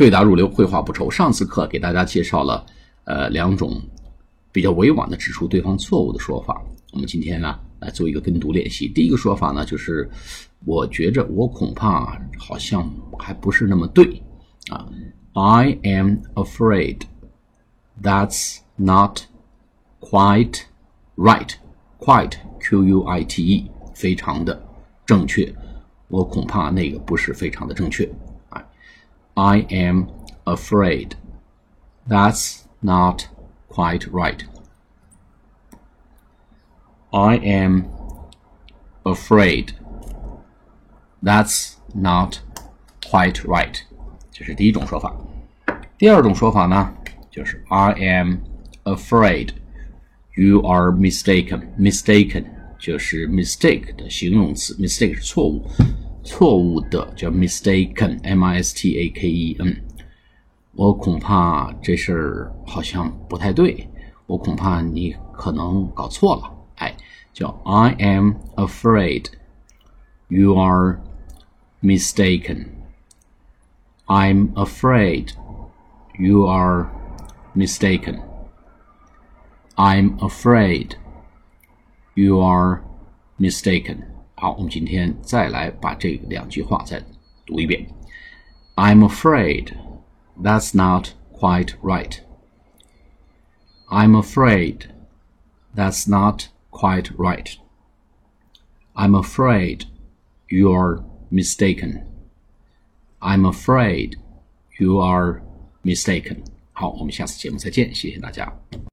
对答如流，绘画不愁。上次课给大家介绍了呃两种比较委婉的指出对方错误的说法。我们今天呢来做一个跟读练习。第一个说法呢就是我觉着我恐怕好像还不是那么对啊。I am afraid that's not quite right. Quite, Q-U-I-T-E，非常的正确。我恐怕那个不是非常的正确。啊，I am afraid that's not quite right. I am afraid that's not quite right. 这是第一种说法。第二种说法呢，就是 I am afraid you are mistaken. Mistaken 就是 mistake 的形容词，mistake 是错误， 错误的叫 mistaken，M-I-S-T-A-K-E-N。我恐怕这事儿好像不太对，我恐怕你可能搞错了。哎，叫 I am afraid you are mistaken. I'm afraid you are mistaken. I'm afraid you are mistaken. 好，我们今天再来把这两句话再读一遍。I'm afraid that's not quite right. I'm afraid that's not quite right. I'm afraid you're mistaken. I'm afraid you are mistaken. 好，我们下次节目再见，谢谢大家。